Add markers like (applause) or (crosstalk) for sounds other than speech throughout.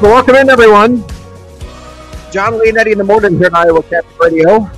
Welcome in, everyone. Jon Leonetti in the morning here at Iowa Catholic Radio,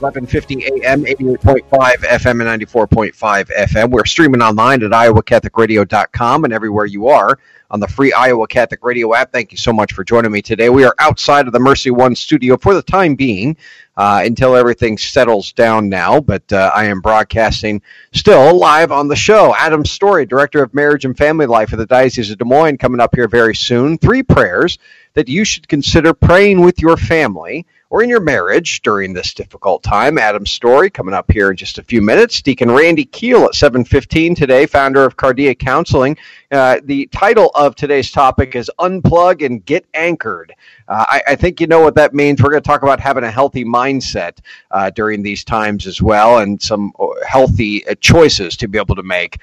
1150 AM, 88.5 FM, and 94.5 FM. We're streaming online at iowacatholicradio.com and everywhere you are on the free Iowa Catholic Radio app. Thank you so much for joining me today. We are outside of the Mercy One studio for the time being uh, until everything settles down now, but uh, I am broadcasting still live on the show. Adam Storey, Director of Marriage and Family Life of the Diocese of Des Moines, coming up here very soon. Three prayers that you should consider praying with your family or in your marriage during this difficult time. Adam Storey coming up here in just a few minutes. Deacon Randy Keil at 7:15 today, founder of Cardia Counseling. Uh, the title of today's topic is "Unplug and Get Anchored." Uh, I, I, think you know what that means. We're going to talk about having a healthy mindset uh, during these times as well, and some uh, healthy uh, choices to be able to make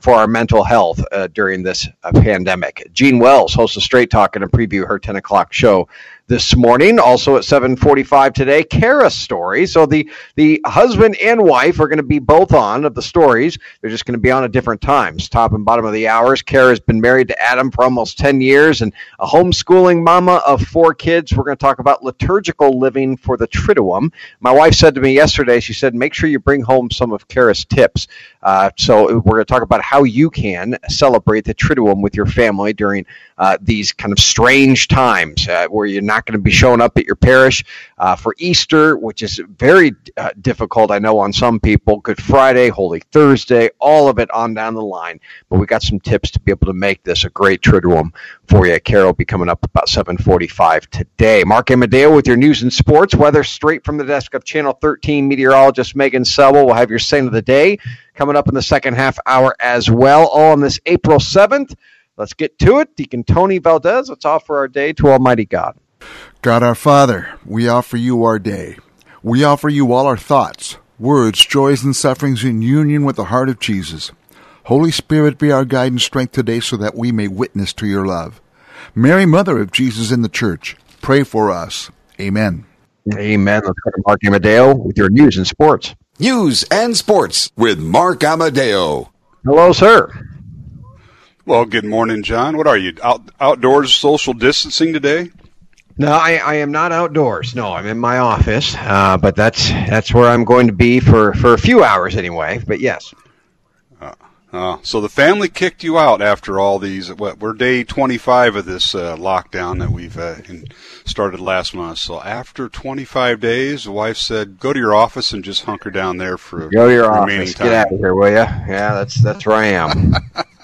for our mental health during this pandemic. Jean Wells hosts a Straight Talk and a preview her 10 o'clock show this morning. Also at 7:45 today, Kara Storey. So the the husband and wife are going to be both on of the stories. They're just going to be on at different times, top and bottom of the hours. Kara's been married to Adam for almost 10 years and a homeschooling mama of four kids. We're going to talk about liturgical living for the Triduum. My wife said to me yesterday, she said, make sure you bring home some of Kara's tips. Uh, so we're going to talk about how you can celebrate the Triduum with your family during uh, these kind of strange times uh, where you're not going to be showing up at your parish uh, for Easter, which is very uh, difficult, I know, on some people. Good Friday, Holy Thursday, all of it on down the line. But we got some tips to be able to make this a great Triduum for you. Carol will be coming up about 745 today. Mark Amadeo with your news and sports. Weather straight from the desk of Channel 13 meteorologist Megan Selwell will have your saint of the day coming up in the second half hour as well, all on this April 7th. Let's get to it. Deacon Tony Valdez, let's offer our day to Almighty God. God our Father, we offer you our day. We offer you all our thoughts, words, joys, and sufferings in union with the heart of Jesus. Holy Spirit, be our guide and strength today so that we may witness to your love. Mary, Mother of Jesus in the Church, pray for us. Amen. Amen. Let's go to Mark Amadeo with your news and sports. News and sports with Mark Amadeo. Hello, sir. Well, good morning, Jon. What are you out outdoors social distancing today? No, I, I am not outdoors. No, I'm in my office, uh, but that's that's where I'm going to be for, for a few hours anyway. But yes. Uh, uh, so the family kicked you out after all these. What we're day 25 of this uh, lockdown that we've uh, started last month. So after 25 days, the wife said, "Go to your office and just hunker down there for go to your office. Time. Get out of here, will you? Yeah, that's that's where I am. (laughs)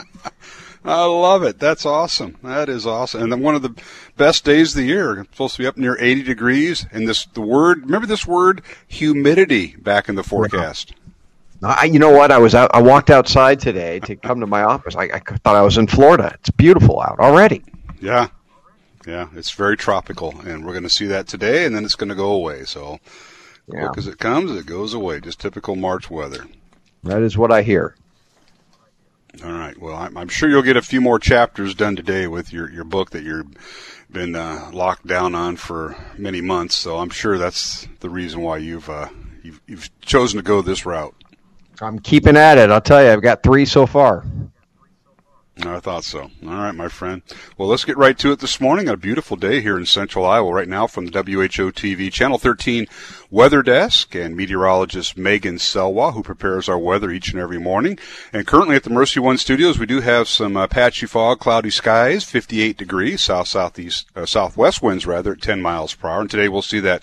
I love it. That's awesome. That is awesome. And then one of the best days of the year. It's supposed to be up near 80 degrees. And this, the word, remember this word, humidity back in the forecast. I, you know what? I was out. I walked outside today to come to my office. I, I thought I was in Florida. It's beautiful out already. Yeah, yeah. It's very tropical, and we're going to see that today, and then it's going to go away. So, yeah. quick as it comes, it goes away. Just typical March weather. That is what I hear. All right. Well, I'm, I'm, sure you'll get a few more chapters done today with your, your book that you've been uh, locked down on for many months. So I'm sure that's the reason why you've, uh, you've you've chosen to go this route. I'm keeping at it. I'll tell you, I've got three so far. I thought so. All right, my friend. Well, let's get right to it this morning. A beautiful day here in central Iowa right now from the WHO TV Channel 13 weather desk and meteorologist Megan Selwa, who prepares our weather each and every morning. And currently at the Mercy One studios, we do have some uh, patchy fog, cloudy skies, 58 degrees, south southeast, uh, southwest winds rather at 10 miles per hour. And today we'll see that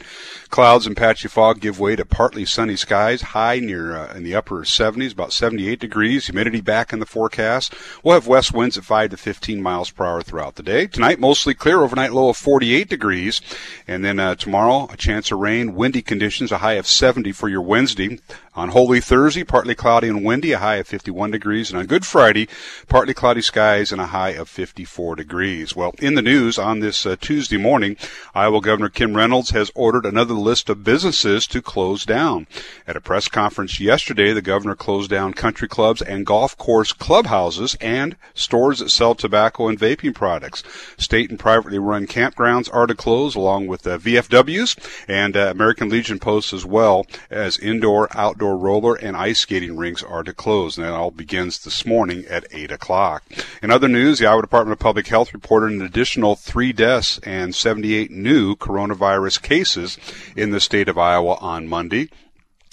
clouds and patchy fog give way to partly sunny skies, high near uh, in the upper 70s, about 78 degrees, humidity back in the forecast. We'll have west winds at 5 to 15 miles per hour throughout the day. Tonight mostly clear, overnight low of 48 degrees, and then uh, tomorrow a chance of rain, windy conditions, a high of 70 for your Wednesday. On Holy Thursday, partly cloudy and windy, a high of 51 degrees. And on Good Friday, partly cloudy skies and a high of 54 degrees. Well, in the news on this uh, Tuesday morning, Iowa Governor Kim Reynolds has ordered another list of businesses to close down. At a press conference yesterday, the governor closed down country clubs and golf course clubhouses and stores that sell tobacco and vaping products. State and privately run campgrounds are to close along with uh, VFWs and uh, American Legion posts as well as indoor, outdoor outdoor roller and ice skating rinks are to close, and that all begins this morning at 8 o'clock. In other news, the Iowa Department of Public Health reported an additional three deaths and 78 new coronavirus cases in the state of Iowa on Monday.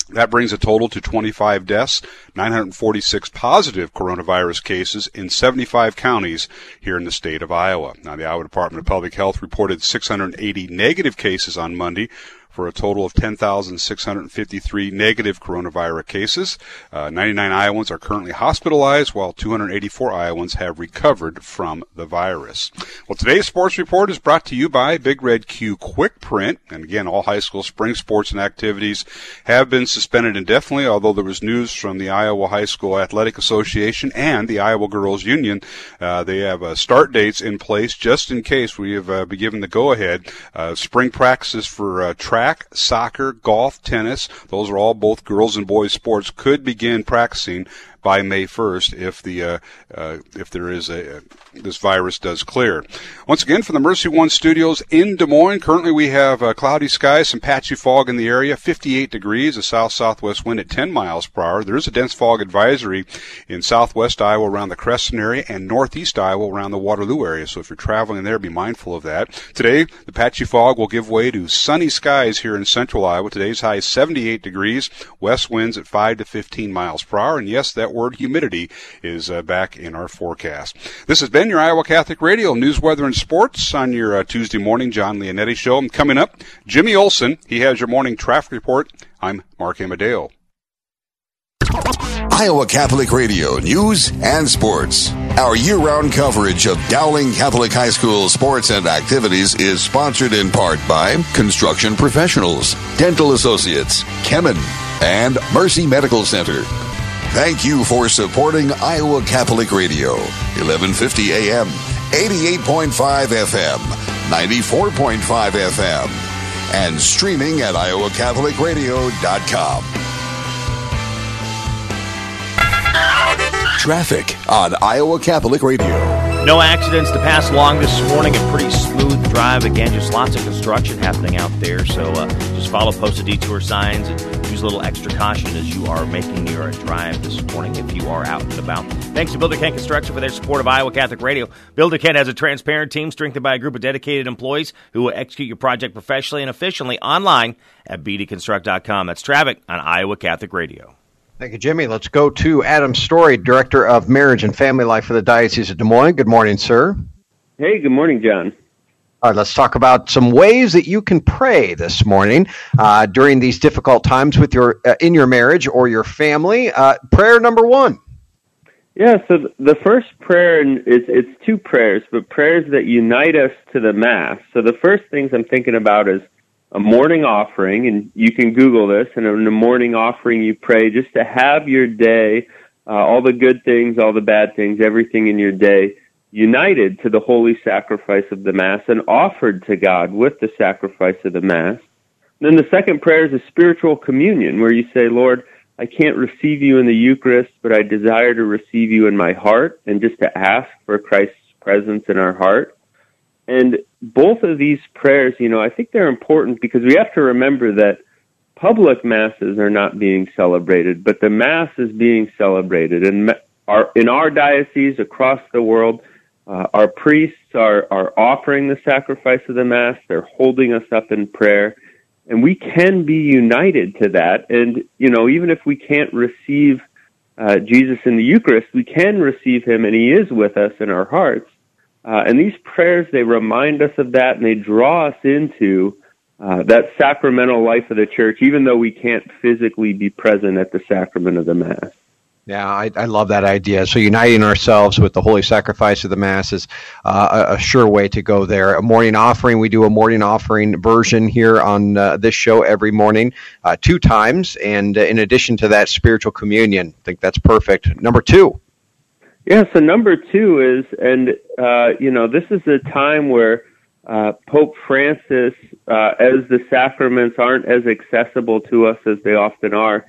That brings a total to 25 deaths, 946 positive coronavirus cases in 75 counties here in the state of Iowa. Now, the Iowa Department of Public Health reported 680 negative cases on Monday, for a total of 10,653 negative coronavirus cases. Uh, 99 Iowans are currently hospitalized, while 284 Iowans have recovered from the virus. Well, today's sports report is brought to you by Big Red Q Quick Print. And again, all high school spring sports and activities have been suspended indefinitely, although there was news from the Iowa High School Athletic Association and the Iowa Girls Union. Uh, they have uh, start dates in place just in case we have uh, been given the go ahead. Uh, spring practices for uh, track track, soccer, golf, tennis, those are all both girls and boys sports, could begin practicing by May 1st if the uh, uh, if there is a this virus does clear. Once again, from the Mercy One Studios in Des Moines, currently we have uh, cloudy skies, some patchy fog in the area, 58 degrees, a south southwest wind at 10 miles per hour. There is a dense fog advisory in southwest Iowa around the Crescent area and northeast Iowa around the Waterloo area. So if you're traveling there, be mindful of that. Today, the patchy fog will give way to sunny skies here in central Iowa. Today's high is 78 degrees, west winds at 5 to 15 miles per hour, and yes, that that word humidity is uh, back in our forecast. This has been your Iowa Catholic Radio News, Weather, and Sports on your uh, Tuesday morning Jon Leonetti show. And coming up, Jimmy Olson. He has your morning traffic report. I'm Mark Amadeo. Iowa Catholic Radio News and Sports. Our year round coverage of Dowling Catholic High School sports and activities is sponsored in part by Construction Professionals, Dental Associates, Kemin, and Mercy Medical Center. Thank you for supporting Iowa Catholic Radio, 1150 AM, 88.5 FM, 94.5 FM, and streaming at iowacatholicradio.com. Traffic on Iowa Catholic Radio. No accidents to pass along this morning. A pretty smooth drive. Again, just lots of construction happening out there. So uh, just follow posted detour signs and use a little extra caution as you are making your drive this morning if you are out and about. Thanks to Builder Kent Construction for their support of Iowa Catholic Radio. Builder Kent has a transparent team strengthened by a group of dedicated employees who will execute your project professionally and efficiently online at bdconstruct.com. That's traffic on Iowa Catholic Radio. Thank you, Jimmy. Let's go to Adam Storey, Director of Marriage and Family Life for the Diocese of Des Moines. Good morning, sir. Hey, good morning, Jon. All right, let's talk about some ways that you can pray this morning uh, during these difficult times with your uh, in your marriage or your family. Uh, prayer number one. Yeah, so the first prayer is it's two prayers, but prayers that unite us to the Mass. So the first things I'm thinking about is a morning offering, and you can Google this. And in the morning offering, you pray just to have your day, uh, all the good things, all the bad things, everything in your day, united to the holy sacrifice of the Mass and offered to God with the sacrifice of the Mass. And then the second prayer is a spiritual communion, where you say, Lord, I can't receive you in the Eucharist, but I desire to receive you in my heart, and just to ask for Christ's presence in our heart. And both of these prayers, you know, I think they're important because we have to remember that public masses are not being celebrated, but the mass is being celebrated. And our, in our diocese across the world, uh, our priests are, are offering the sacrifice of the mass. They're holding us up in prayer. And we can be united to that. And, you know, even if we can't receive uh, Jesus in the Eucharist, we can receive him and he is with us in our hearts. Uh, and these prayers, they remind us of that and they draw us into uh, that sacramental life of the church, even though we can't physically be present at the sacrament of the Mass. Yeah, I, I, love that idea. So uniting ourselves with the holy sacrifice of the mass is uh, a, a, sure way to go there. A morning offering. We do a morning offering version here on uh, this show every morning, uh, two times, and uh, in addition to that, spiritual communion. I think that's perfect. Number two. Yeah. So number two is, and uh, you know, this is a time where uh, Pope Francis, uh, as the sacraments aren't as accessible to us as they often are,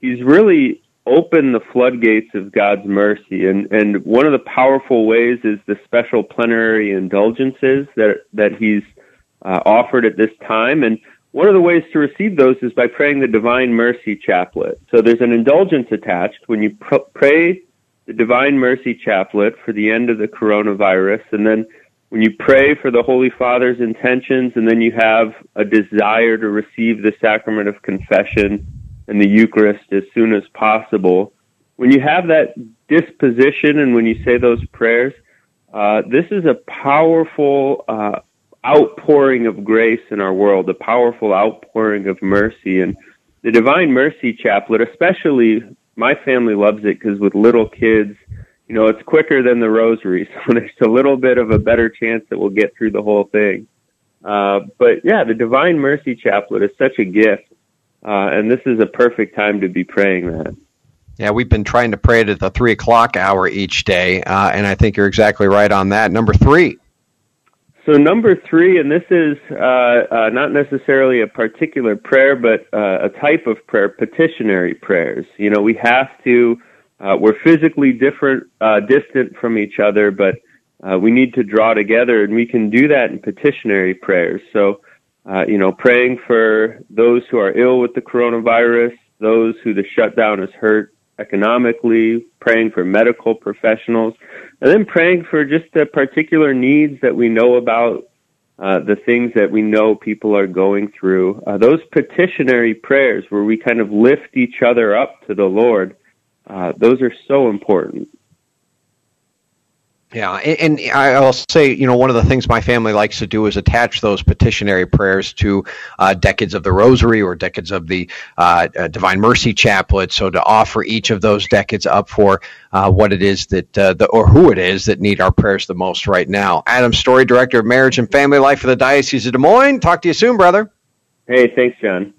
he's really opened the floodgates of God's mercy. And, and one of the powerful ways is the special plenary indulgences that, that he's uh, offered at this time. And one of the ways to receive those is by praying the Divine Mercy Chaplet. So there's an indulgence attached when you pr- pray the Divine Mercy Chaplet for the end of the coronavirus, and then when you pray for the Holy Father's intentions, and then you have a desire to receive the sacrament of confession and the Eucharist as soon as possible. When you have that disposition and when you say those prayers, uh, this is a powerful uh, outpouring of grace in our world, a powerful outpouring of mercy. And the Divine Mercy Chaplet, especially my family loves it because with little kids, you know, it's quicker than the rosary, (laughs) so there's a little bit of a better chance that we'll get through the whole thing. Uh, but yeah, the Divine Mercy Chaplet is such a gift uh, and this is a perfect time to be praying that. Yeah, we've been trying to pray it at the three o'clock hour each day, uh, and I think you're exactly right on that. Number three. So number three, and this is uh, uh, not necessarily a particular prayer, but uh, a type of prayer, petitionary prayers. You know, we have to. Uh, we're physically different, uh, distant from each other, but uh, we need to draw together, and we can do that in petitionary prayers. So you know, praying for those who are ill with the coronavirus, those who the shutdown has hurt economically, praying for medical professionals, and then praying for just the particular needs that we know about, uh, the things that we know people are going through. Uh, those petitionary prayers where we kind of lift each other up to the Lord, uh, those are so important. Yeah, and, I'll say, you know, one of the things my family likes to do is attach those petitionary prayers to uh, decades of the Rosary or decades of the uh, uh, Divine Mercy Chaplet. So to offer each of those decades up for uh, what it is that, uh, the, or who it is that need our prayers the most right now. Adam Storey, Director of Marriage and Family Life for the Diocese of Des Moines. Talk to you soon, brother. Hey, thanks, Jon.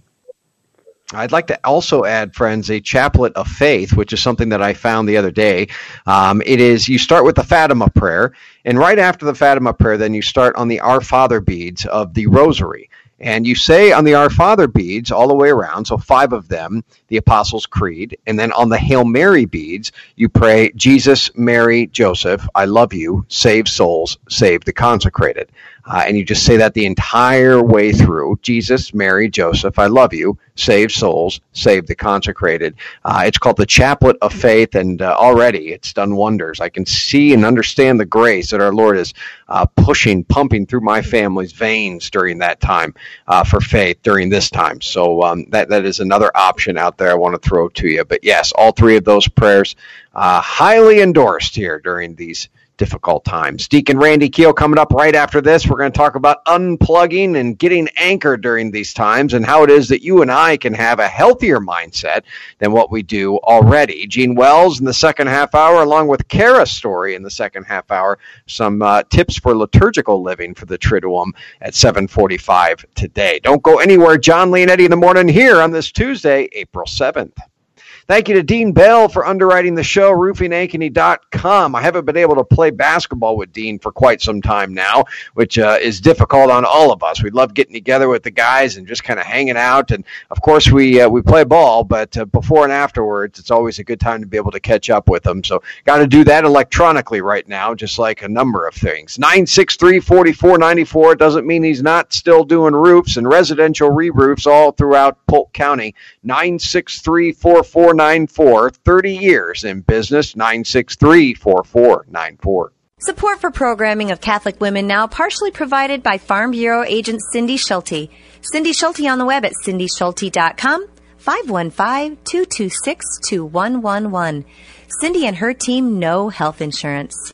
I'd like to also add, friends, a chaplet of faith, which is something that I found the other day. Um, it is you start with the Fatima prayer, and right after the Fatima prayer, then you start on the Our Father beads of the Rosary. And you say on the Our Father beads all the way around, so five of them, the Apostles' Creed. And then on the Hail Mary beads, you pray, Jesus, Mary, Joseph, I love you, save souls, save the consecrated. Uh, and you just say that the entire way through Jesus, Mary, Joseph, I love you, save souls, save the consecrated. Uh, it's called the Chaplet of Faith, and uh, already it's done wonders. I can see and understand the grace that our Lord is uh, pushing, pumping through my family's veins during that time uh, for faith during this time. So um, that, that is another option out there I want to throw to you. But yes, all three of those prayers uh, highly endorsed here during these difficult times. Deacon Randy Keil coming up right after this. We're going to talk about unplugging and getting anchored during these times and how it is that you and I can have a healthier mindset than what we do already. Gene Wells in the second half hour, along with Kara Storey in the second half hour, some uh, tips for liturgical living for the Triduum at 745 today. Don't go anywhere. Jon Leonetti in the morning here on this Tuesday, April 7th. Thank you to Dean Bell for underwriting the show, roofingankeny.com. I haven't been able to play basketball with Dean for quite some time now, which uh, is difficult on all of us. We love getting together with the guys and just kind of hanging out. And of course, we uh, we play ball, but uh, before and afterwards, it's always a good time to be able to catch up with them. So, got to do that electronically right now, just like a number of things. 963 4494 doesn't mean he's not still doing roofs and residential re roofs all throughout Polk County. 963 4494 4494. 30 years in business. 963 4494. Support for programming of Catholic Women Now partially provided by Farm Bureau agent Cindy Schulte. Cindy Schulte on the web at cindyschulte.com, 515-226-2111. Cindy and her team know health insurance.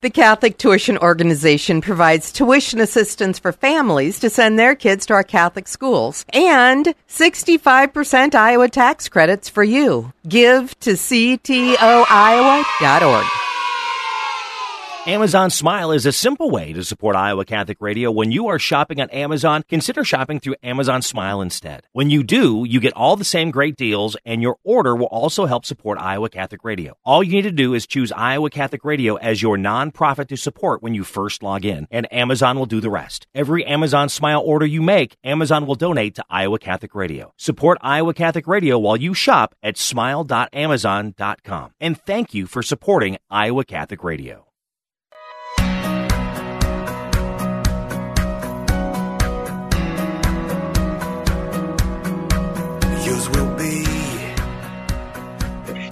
The Catholic Tuition Organization provides tuition assistance for families to send their kids to our Catholic schools and 65% Iowa tax credits for you. Give to ctoiowa.org. Amazon Smile is a simple way to support Iowa Catholic Radio. When you are shopping on Amazon, consider shopping through Amazon Smile instead. When you do, you get all the same great deals, and your order will also help support Iowa Catholic Radio. All you need to do is choose Iowa Catholic Radio as your nonprofit to support when you first log in, and Amazon will do the rest. Every Amazon Smile order you make, Amazon will donate to Iowa Catholic Radio. Support Iowa Catholic Radio while you shop at smile.amazon.com. And thank you for supporting Iowa Catholic Radio.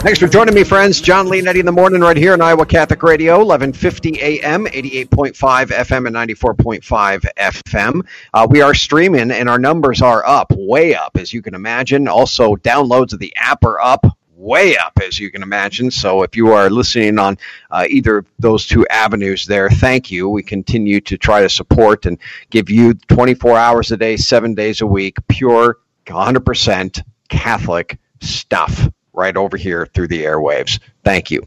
Thanks for joining me, friends. Jon Leonetti in the morning right here on Iowa Catholic Radio, 1150 AM, 88.5 FM, and 94.5 FM. Uh, we are streaming, and our numbers are up, way up, as you can imagine. Also, downloads of the app are up, way up, as you can imagine. So if you are listening on uh, either of those two avenues there, thank you. We continue to try to support and give you 24 hours a day, seven days a week, pure, 100% Catholic stuff right over here through the airwaves. Thank you.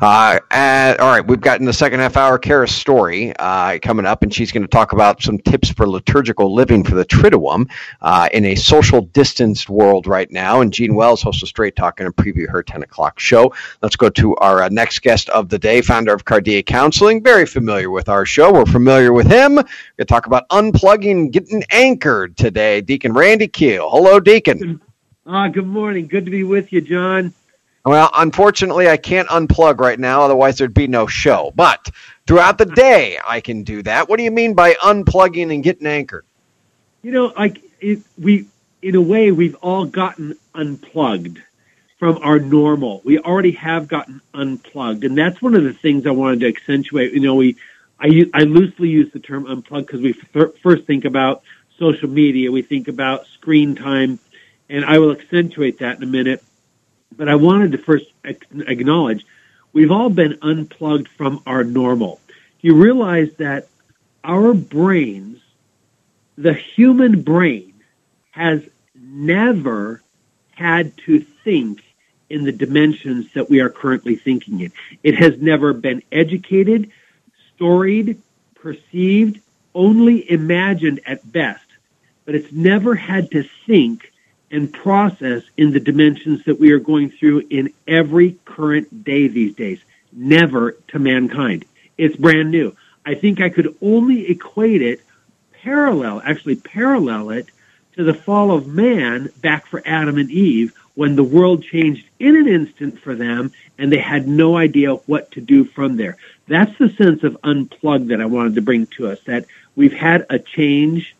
Uh, and, all right, we've got in the second half hour Kara Storey uh, coming up, and she's going to talk about some tips for liturgical living for the Triduum uh, in a social distanced world right now. And Gene Wells, host of Straight Talk, going to preview her 10 o'clock show. Let's go to our uh, next guest of the day, founder of Cardia Counseling, very familiar with our show. We're familiar with him. We're going to talk about unplugging, getting anchored today. Deacon Randy Keil. Hello, Deacon. Ah, good morning. Good to be with you, Jon. Well, unfortunately, I can't unplug right now, otherwise there'd be no show. But throughout the day, I can do that. What do you mean by unplugging and getting anchored? You know, like it, we, in a way, we've all gotten unplugged from our normal. We already have gotten unplugged, and that's one of the things I wanted to accentuate. You know, we, I, I loosely use the term unplugged because we f- first think about social media, we think about screen time and I will accentuate that in a minute. But I wanted to first acknowledge we've all been unplugged from our normal. You realize that our brains, the human brain, has never had to think in the dimensions that we are currently thinking in. It has never been educated, storied, perceived, only imagined at best, but it's never had to think and process in the dimensions that we are going through in every current day these days. Never to mankind. It's brand new. I think I could only equate it parallel, actually parallel it to the fall of man back for Adam and Eve when the world changed in an instant for them and they had no idea what to do from there. That's the sense of unplug that I wanted to bring to us, that we've had a change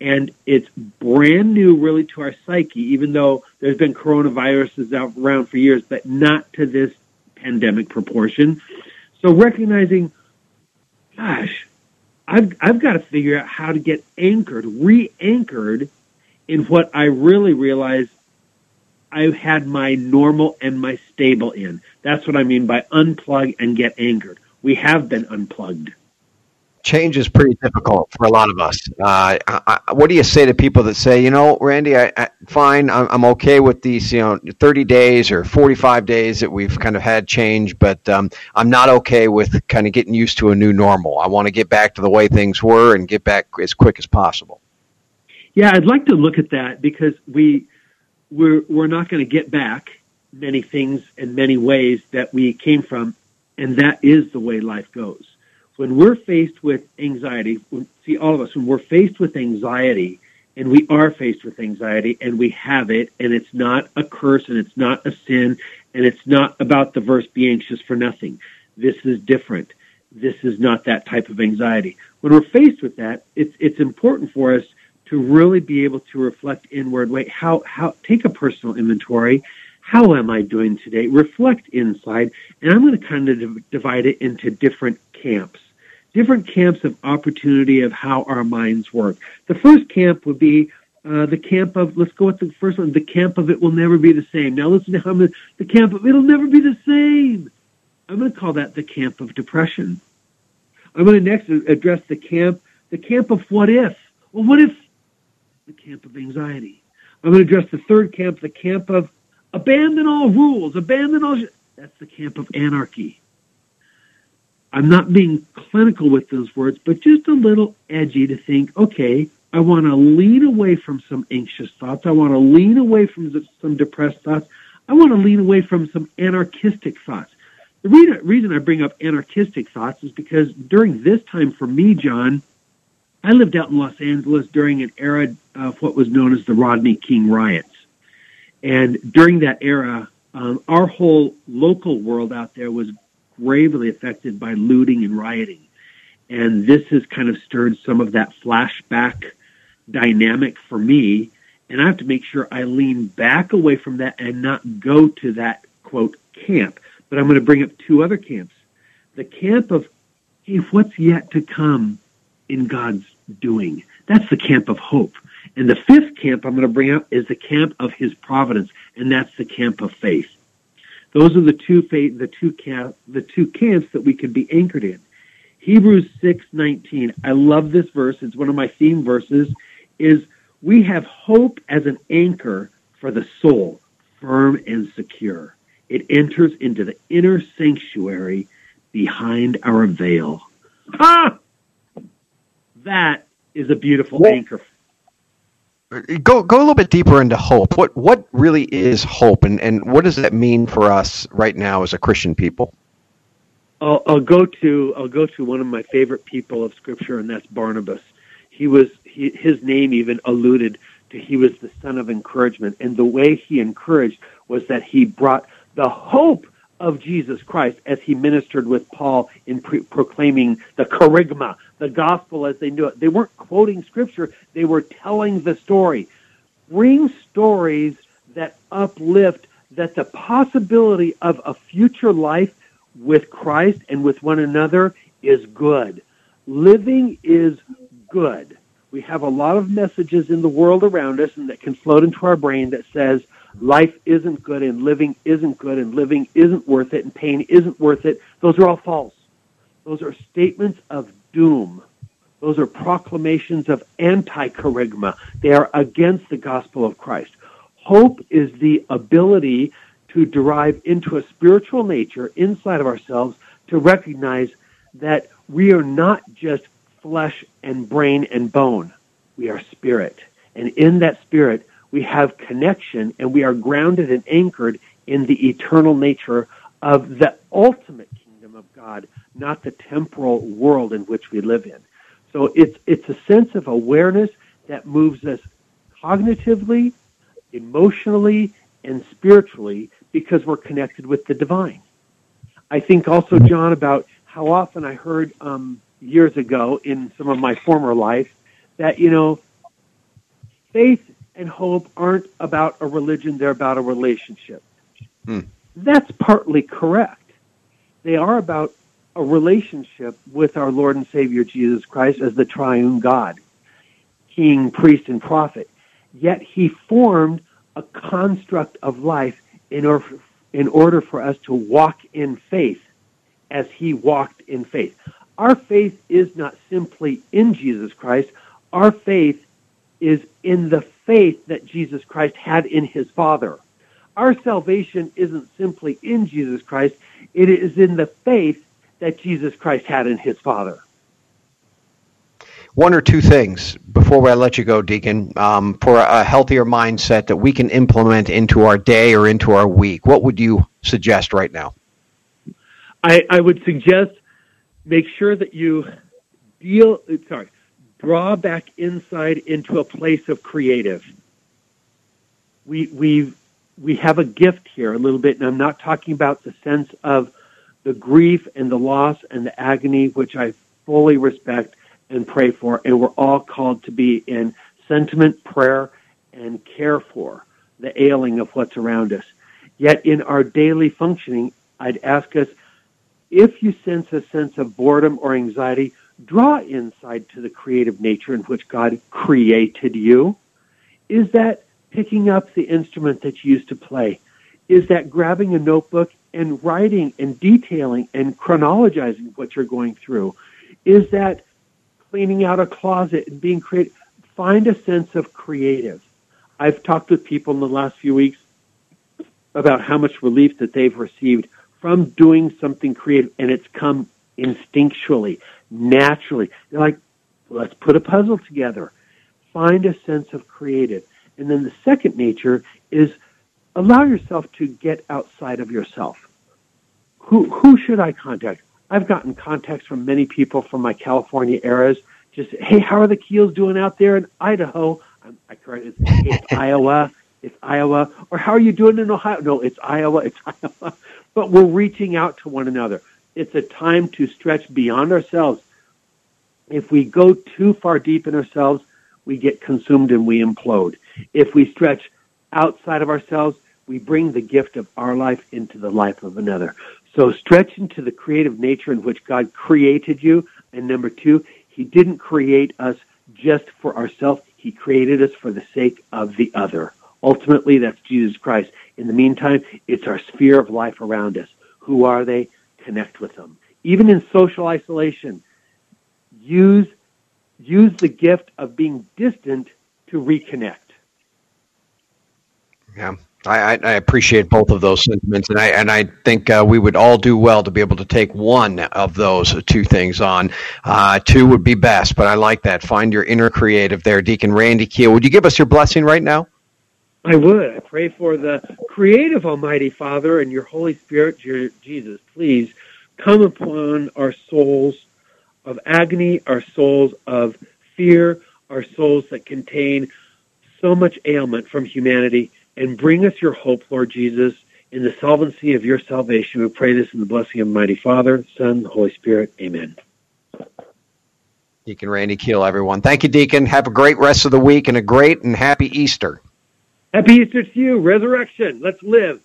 and it's brand new really to our psyche, even though there's been coronaviruses out around for years, but not to this pandemic proportion. So recognizing, gosh, I've, I've got to figure out how to get anchored, re-anchored in what I really realize I had my normal and my stable in. That's what I mean by unplug and get anchored. We have been unplugged. Change is pretty difficult for a lot of us. Uh, I, I, what do you say to people that say, you know, Randy, I, I, fine, I'm, I'm okay with these, you know, 30 days or 45 days that we've kind of had change, but um, I'm not okay with kind of getting used to a new normal. I want to get back to the way things were and get back as quick as possible. Yeah, I'd like to look at that because we we're we're not going to get back many things in many ways that we came from, and that is the way life goes. When we're faced with anxiety, see all of us when we're faced with anxiety, and we are faced with anxiety, and we have it, and it's not a curse, and it's not a sin, and it's not about the verse "Be anxious for nothing." This is different. This is not that type of anxiety. When we're faced with that, it's it's important for us to really be able to reflect inward. Wait, how, how, take a personal inventory. How am I doing today? Reflect inside. And I'm going to kind of divide it into different camps, different camps of opportunity of how our minds work. The first camp would be uh, the camp of, let's go with the first one, the camp of it will never be the same. Now listen to how I'm gonna, the camp of it'll never be the same. I'm going to call that the camp of depression. I'm going to next address the camp, the camp of what if. Well, what if the camp of anxiety. I'm going to address the third camp, the camp of abandon all rules, abandon all. That's the camp of anarchy. I'm not being clinical with those words, but just a little edgy to think, okay, I want to lean away from some anxious thoughts. I want to lean away from some depressed thoughts. I want to lean away from some anarchistic thoughts. The reason I bring up anarchistic thoughts is because during this time for me, Jon, I lived out in Los Angeles during an era of what was known as the Rodney King riots. And during that era, um, our whole local world out there was gravely affected by looting and rioting. And this has kind of stirred some of that flashback dynamic for me. And I have to make sure I lean back away from that and not go to that quote camp. But I'm going to bring up two other camps. The camp of, hey, what's yet to come in God's doing. That's the camp of hope. And the fifth camp I'm going to bring up is the camp of His providence, and that's the camp of faith. Those are the two the two camp, the two camps that we could be anchored in. Hebrews six nineteen. I love this verse. It's one of my theme verses. Is we have hope as an anchor for the soul, firm and secure. It enters into the inner sanctuary behind our veil. Ah! that is a beautiful anchor. Go go a little bit deeper into hope. What what really is hope, and, and what does that mean for us right now as a Christian people? I'll, I'll go to I'll go to one of my favorite people of Scripture, and that's Barnabas. He was he, his name even alluded to he was the son of encouragement, and the way he encouraged was that he brought the hope of Jesus Christ as he ministered with Paul in pre- proclaiming the kerygma, the gospel as they knew it. They weren't quoting scripture, they were telling the story. Bring stories that uplift that the possibility of a future life with Christ and with one another is good. Living is good. We have a lot of messages in the world around us and that can float into our brain that says, life isn't good and living isn't good and living isn't worth it and pain isn't worth it. Those are all false. Those are statements of doom. Those are proclamations of anti-kerygma. They are against the gospel of Christ. Hope is the ability to derive into a spiritual nature inside of ourselves to recognize that we are not just flesh and brain and bone. We are spirit. And in that spirit, we have connection and we are grounded and anchored in the eternal nature of the ultimate kingdom of God, not the temporal world in which we live in. So it's, it's a sense of awareness that moves us cognitively, emotionally, and spiritually because we're connected with the divine. I think also, Jon, about how often I heard um, years ago in some of my former life that, you know, faith and hope aren't about a religion, they're about a relationship. Hmm. That's partly correct. They are about a relationship with our Lord and Savior Jesus Christ as the triune God, King, priest, and prophet. Yet he formed a construct of life in order, in order for us to walk in faith as he walked in faith. Our faith is not simply in Jesus Christ. Our faith is in the faith that Jesus Christ had in his Father. Our salvation isn't simply in Jesus Christ. It is in the faith that Jesus Christ had in his Father. One or two things before I let you go, Deacon, um, for a healthier mindset that we can implement into our day or into our week. What would you suggest right now? I, I would suggest make sure that you deal, sorry, draw back inside into a place of creative. We, we, we have a gift here a little bit, and I'm not talking about the sense of the grief and the loss and the agony, which I fully respect and pray for. And we're all called to be in sentiment, prayer, and care for the ailing of what's around us. Yet in our daily functioning, I'd ask us if you sense a sense of boredom or anxiety, draw insight to the creative nature in which God created you. Is that picking up the instrument that you used to play? Is that grabbing a notebook and writing and detailing and chronologizing what you're going through? Is that cleaning out a closet and being creative? Find a sense of creative. I've talked with people in the last few weeks about how much relief that they've received from doing something creative and it's come instinctually, naturally. They're like, let's put a puzzle together. Find a sense of creative. And then the second nature is allow yourself to get outside of yourself. Who, who should I contact? I've gotten contacts from many people from my California eras. Just, hey, how are the Keils doing out there in Idaho? I'm, I correct it's, it's (laughs) Iowa. It's Iowa. Or how are you doing in Ohio? No, it's Iowa. It's (laughs) Iowa. But we're reaching out to one another. It's a time to stretch beyond ourselves. If we go too far deep in ourselves, we get consumed and we implode. If we stretch outside of ourselves, we bring the gift of our life into the life of another. So stretch into the creative nature in which God created you. And number two, He didn't create us just for ourselves. He created us for the sake of the other. Ultimately, that's Jesus Christ. In the meantime, it's our sphere of life around us. Who are they? Connect with them. Even in social isolation, use, use the gift of being distant to reconnect. Yeah. I, I, appreciate both of those sentiments, and I and I think uh, we would all do well to be able to take one of those two things on. Uh, two would be best, but I like that. Find your inner creative there, Deacon Randy Keil. Would you give us your blessing right now? I would. I pray for the creative Almighty Father and your Holy Spirit, Jesus. Please come upon our souls of agony, our souls of fear, our souls that contain so much ailment from humanity and bring us your hope, Lord Jesus, in the solvency of your salvation. We pray this in the blessing of Mighty Father, Son, Holy Spirit. Amen. Deacon Randy Keil, everyone. Thank you, Deacon. Have a great rest of the week and a great and happy Easter. Happy Easter to you. Resurrection. Let's live.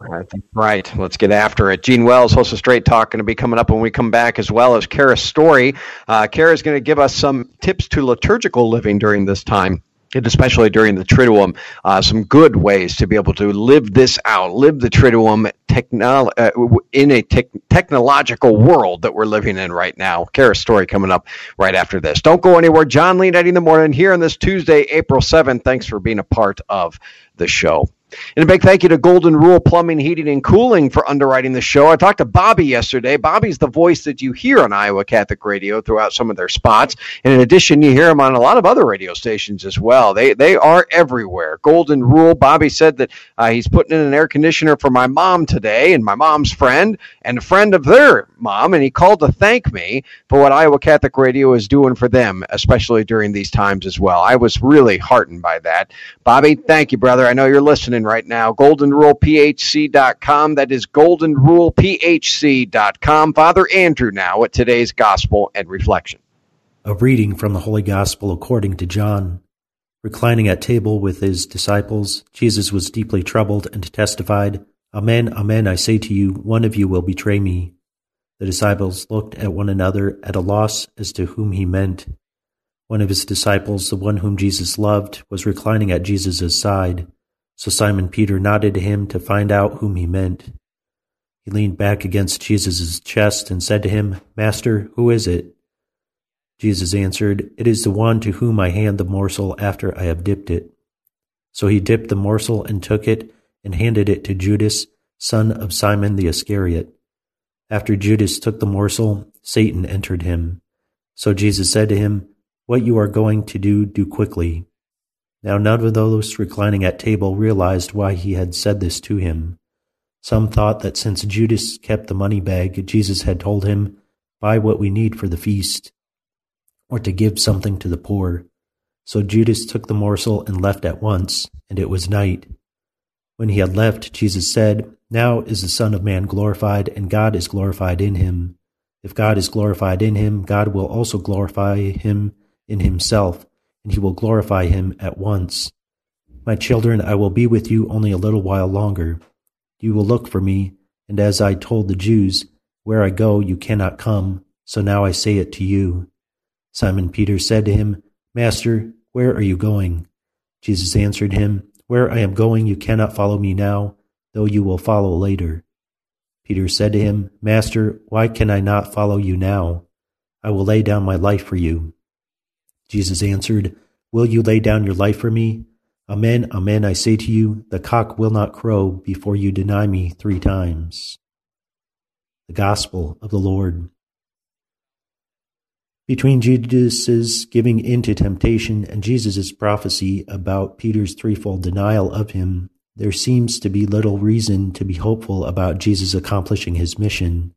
Right, right. Let's get after it. Gene Wells, host of Straight Talk, going to be coming up when we come back, as well as Kara Storey. Uh, Kara is going to give us some tips to liturgical living during this time and especially during the Triduum, uh, some good ways to be able to live this out, live the Triduum technolo- uh, in a te- technological world that we're living in right now. Kara Storey coming up right after this. Don't go anywhere. Jon Leonetti in the morning here on this Tuesday, April 7th. Thanks for being a part of the show. And a big thank you to Golden Rule Plumbing, Heating, and Cooling for underwriting the show. I talked to Bobby yesterday. Bobby's the voice that you hear on Iowa Catholic Radio throughout some of their spots. And in addition, you hear him on a lot of other radio stations as well. They, they are everywhere. Golden Rule, Bobby said that uh, he's putting in an air conditioner for my mom today and my mom's friend and a friend of their mom. And he called to thank me for what Iowa Catholic Radio is doing for them, especially during these times as well. I was really heartened by that. Bobby, thank you, brother. I know you're listening right now. GoldenRulePHC.com. That is GoldenRulePHC.com. Father Andrew now at today's Gospel and Reflection. A reading from the Holy Gospel according to John. Reclining at table with his disciples, Jesus was deeply troubled and testified, Amen, amen, I say to you, one of you will betray me. The disciples looked at one another at a loss as to whom he meant. One of his disciples, the one whom Jesus loved, was reclining at Jesus' side. So Simon Peter nodded to him to find out whom he meant. He leaned back against Jesus' chest and said to him, Master, who is it? Jesus answered, It is the one to whom I hand the morsel after I have dipped it. So he dipped the morsel and took it and handed it to Judas, son of Simon the Iscariot. After Judas took the morsel, Satan entered him. So Jesus said to him, What you are going to do, do quickly. Now none of those reclining at table realized why he had said this to him. Some thought that since Judas kept the money bag, Jesus had told him, Buy what we need for the feast, or to give something to the poor. So Judas took the morsel and left at once, and it was night. When he had left, Jesus said, Now is the Son of Man glorified, and God is glorified in him. If God is glorified in him, God will also glorify him in himself, and he will glorify him at once. My children, I will be with you only a little while longer. You will look for me, and as I told the Jews, Where I go, you cannot come, so now I say it to you. Simon Peter said to him, Master, where are you going? Jesus answered him, where I am going, you cannot follow me now, though you will follow later. Peter said to him, Master, why can I not follow you now? I will lay down my life for you. Jesus answered, Will you lay down your life for me? Amen, amen, I say to you, the cock will not crow before you deny me three times. The Gospel of the Lord. Between Judas's giving in to temptation and Jesus' prophecy about Peter's threefold denial of him, there seems to be little reason to be hopeful about Jesus accomplishing his mission.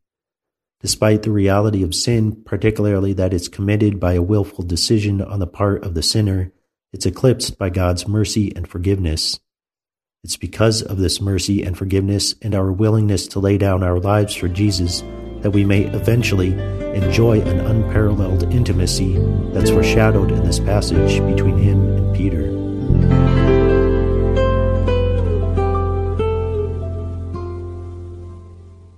Despite the reality of sin, particularly that it's committed by a willful decision on the part of the sinner, it's eclipsed by God's mercy and forgiveness. It's because of this mercy and forgiveness and our willingness to lay down our lives for Jesus that we may eventually enjoy an unparalleled intimacy that's foreshadowed in this passage between him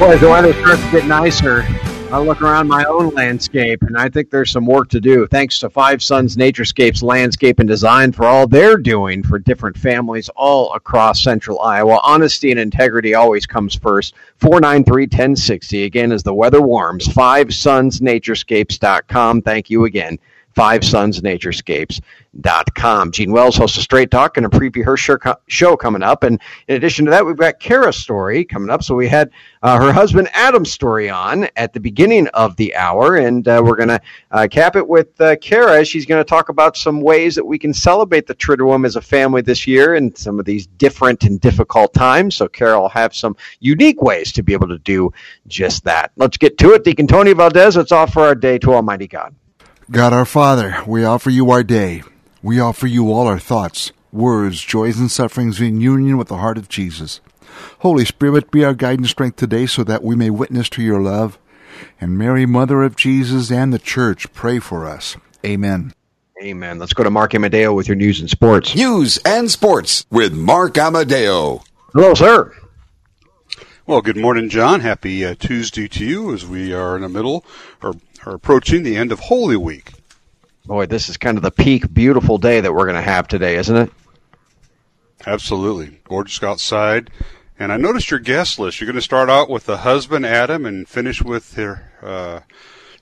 Boy, the weather starts to get nicer, I look around my own landscape, and I think there's some work to do. Thanks to Five Sons Naturescapes Landscape and Design for all they're doing for different families all across central Iowa. Honesty and integrity always comes first. 493 1060. Again, as the weather warms, FiveSonsNaturescapes.com. Thank you again. FiveSonsNaturescapes.com. Gene Wells hosts a Straight Talk and a preview her show coming up. And in addition to that, we've got Kara's story coming up. So we had uh, her husband Adam's story on at the beginning of the hour. And uh, we're going to uh, cap it with uh, Kara. She's going to talk about some ways that we can celebrate the Triduum as a family this year in some of these different and difficult times. So Kara will have some unique ways to be able to do just that. Let's get to it. Deacon Tony Valdez, let's offer our day to Almighty God. God our Father, we offer you our day. We offer you all our thoughts, words, joys, and sufferings in union with the heart of Jesus. Holy Spirit, be our guide and strength today so that we may witness to your love. And Mary, Mother of Jesus and the Church, pray for us. Amen. Amen. Let's go to Mark Amadeo with your news and sports. News and sports with Mark Amadeo. Hello, sir. Well, good morning, Jon. Happy uh, Tuesday to you as we are in the middle or are approaching the end of Holy Week. Boy, this is kind of the peak beautiful day that we're going to have today, isn't it? Absolutely. Gorgeous outside. And I noticed your guest list. You're going to start out with the husband, Adam, and finish with her, uh,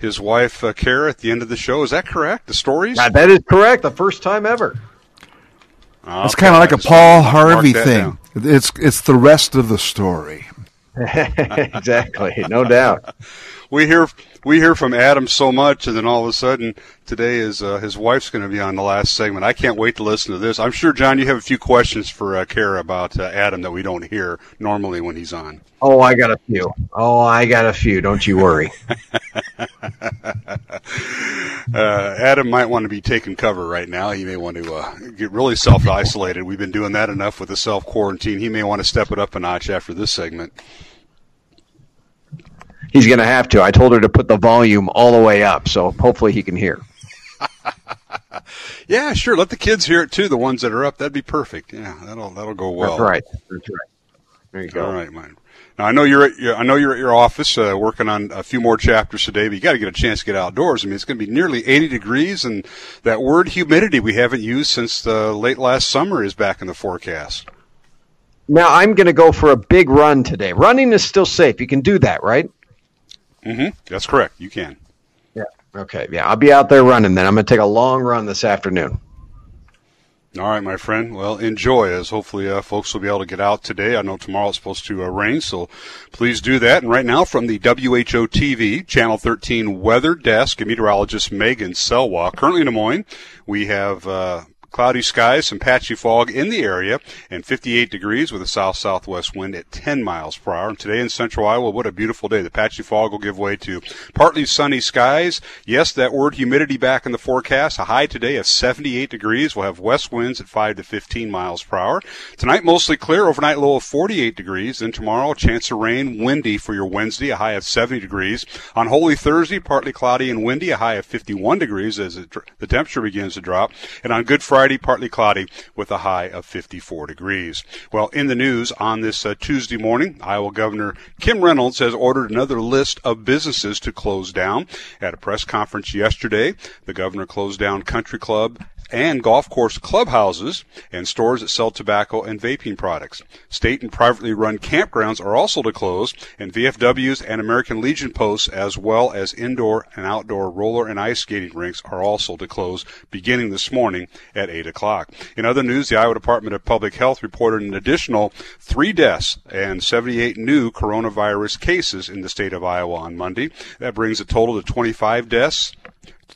his wife, uh, Kara, at the end of the show. Is that correct? The stories? Yeah, that is correct. The first time ever. It's kind of like a Paul Harvey thing. It's it's the rest of the story. (laughs) exactly, no doubt. (laughs) We hear we hear from Adam so much, and then all of a sudden today is uh, his wife's going to be on the last segment. I can't wait to listen to this. I'm sure, Jon, you have a few questions for uh, Kara about uh, Adam that we don't hear normally when he's on. Oh, I got a few. Oh, I got a few. Don't you worry. (laughs) Uh, Adam might want to be taking cover right now. He may want to uh, get really self isolated. We've been doing that enough with the self quarantine. He may want to step it up a notch after this segment. He's going to have to. I told her to put the volume all the way up, so hopefully he can hear. (laughs) Yeah, sure. Let the kids hear it too. The ones that are up, that'd be perfect. Yeah, that'll that'll go well. That's right. That's right. There you go. All right. Now I know you're at your, I know you're at your office uh, working on a few more chapters today, but you got to get a chance to get outdoors. I mean, it's going to be nearly 80 degrees, and that word humidity we haven't used since the late last summer is back in the forecast. Now I'm going to go for a big run today. Running is still safe. You can do that, right? Mm-hmm. That's correct. You can. Yeah. Okay. Yeah, I'll be out there running. Then I'm going to take a long run this afternoon. All right, my friend. Well, enjoy as hopefully uh, folks will be able to get out today. I know tomorrow it's supposed to uh, rain, so please do that. And right now from the WHO TV, Channel 13 Weather Desk, meteorologist Megan Selwa. Currently in Des Moines, we have uh, cloudy skies, some patchy fog in the area, and 58 degrees with a south-southwest wind at 10 miles per hour. And today in central Iowa, what a beautiful day. The patchy fog will give way to partly sunny skies. Yes, that word humidity back in the forecast. A high today of 78 degrees. We'll have west winds at 5 to 15 miles per hour. Tonight, mostly clear. Overnight low of 48 degrees. Then tomorrow, chance of rain, windy for your Wednesday, a high of 70 degrees. On Holy Thursday, partly cloudy and windy, a high of 51 degrees as it, the temperature begins to drop. And on Good Friday, partly cloudy with a high of 54 degrees. Well, in the news on this uh, Tuesday morning, Iowa Governor Kim Reynolds has ordered another list of businesses to close down. At a press conference yesterday, the governor closed down Country Club and golf course clubhouses and stores that sell tobacco and vaping products. State and privately run campgrounds are also to close, and VFWs and American Legion posts, as well as indoor and outdoor roller and ice skating rinks, are also to close beginning this morning at 8 o'clock. In other news, the Iowa Department of Public Health reported an additional three deaths and 78 new coronavirus cases in the state of Iowa on Monday. That brings the total to 25 deaths.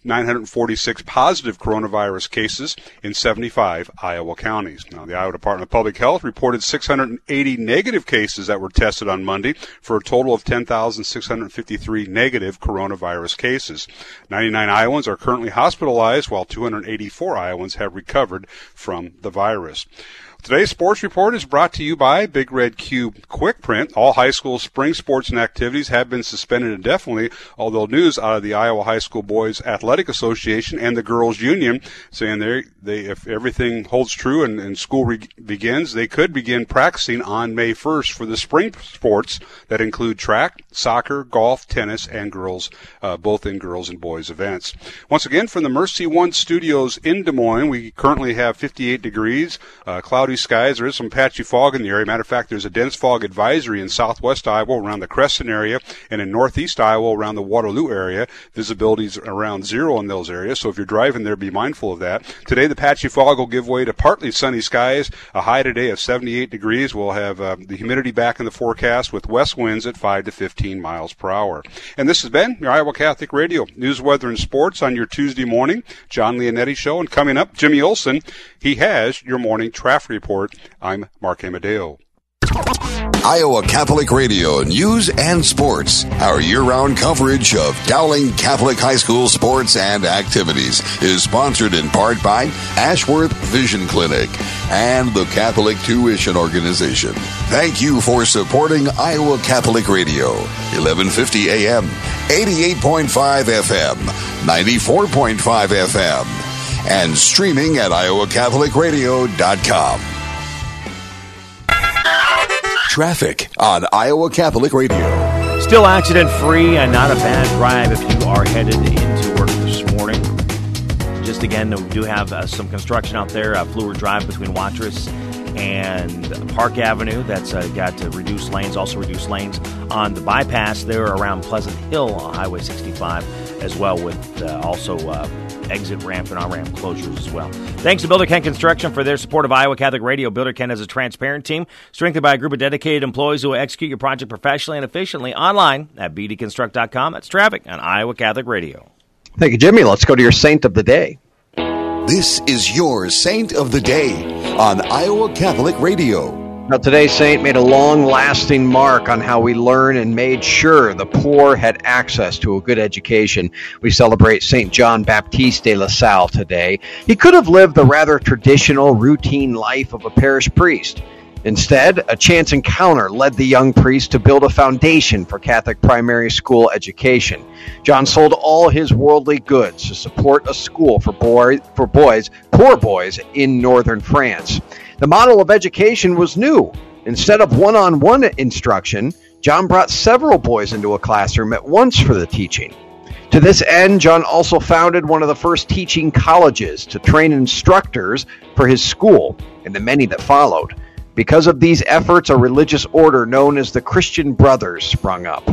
946 positive coronavirus cases in 75 Iowa counties. Now, the Iowa Department of Public Health reported 680 negative cases that were tested on Monday for a total of 10,653 negative coronavirus cases. 99 Iowans are currently hospitalized while 284 Iowans have recovered from the virus. Today's sports report is brought to you by Big Red Q Quick Print. All high school spring sports and activities have been suspended indefinitely, although news out of the Iowa High School Boys Athletic Association and the Girls Union saying they, they if everything holds true and, and school re- begins, they could begin practicing on May 1st for the spring sports that include track, soccer, golf, tennis, and girls, uh, both in girls and boys events. Once again, from the Mercy One Studios in Des Moines, we currently have 58 degrees, uh, cloudy skies. There is some patchy fog in the area. Matter of fact, there's a dense fog advisory in southwest Iowa around the Crescent area and in northeast Iowa around the Waterloo area. Visibility's around zero in those areas, so if you're driving there, be mindful of that. Today, the patchy fog will give way to partly sunny skies. A high today of 78 degrees. We'll have uh, the humidity back in the forecast with west winds at 5 to 15 miles per hour. And this has been your Iowa Catholic Radio news, weather, and sports on your Tuesday morning. Jon Leonetti Show. And coming up, Jimmy Olson. He has your morning traffic report. I'm Mark Amadeo. Iowa Catholic Radio News and Sports. Our year round coverage of Dowling Catholic High School sports and activities is sponsored in part by Ashworth Vision Clinic and the Catholic Tuition Organization. Thank you for supporting Iowa Catholic Radio, 1150 AM, 88.5 FM, 94.5 FM, and streaming at iowacatholicradio.com. Traffic on Iowa Catholic Radio. Still accident free and not a bad drive if you are headed into work this morning. Just again, we do have uh, some construction out there, uh, Fleur Drive between Watrous and Park Avenue. That's uh, got to reduce lanes, also reduce lanes on the bypass there around Pleasant Hill on Highway 65 as well, with uh, also uh, exit ramp and on ramp closures as well. Thanks to Builder Ken Construction for their support of Iowa Catholic Radio. Builder Ken is a transparent team strengthened by a group of dedicated employees who will execute your project professionally and efficiently online at bdconstruct.com. That's traffic on Iowa Catholic Radio. Thank you, Jimmy. Let's go to your saint of the day. This is your Saint of the Day on Iowa Catholic Radio. Now, today's saint made a long lasting mark on how we learn and made sure the poor had access to a good education. We celebrate St. John Baptiste de La Salle today. He could have lived the rather traditional, routine life of a parish priest. Instead, a chance encounter led the young priest to build a foundation for Catholic primary school education. John sold all his worldly goods to support a school for, boy, for boys, poor boys in northern France. The model of education was new. Instead of one on one instruction, John brought several boys into a classroom at once for the teaching. To this end, John also founded one of the first teaching colleges to train instructors for his school and the many that followed. Because of these efforts, a religious order known as the Christian Brothers sprung up.